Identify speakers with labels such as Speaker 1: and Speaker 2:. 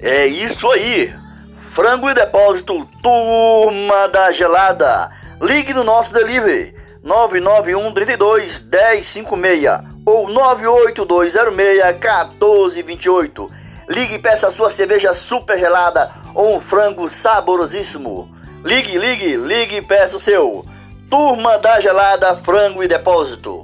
Speaker 1: É isso aí! Frango e depósito, turma da gelada. Ligue no nosso delivery 991 32 1056 ou 98206 1428. Ligue e peça a sua cerveja super gelada ou um frango saborosíssimo. Ligue, ligue, ligue e peça o seu. Turma da Gelada Frango e Depósito.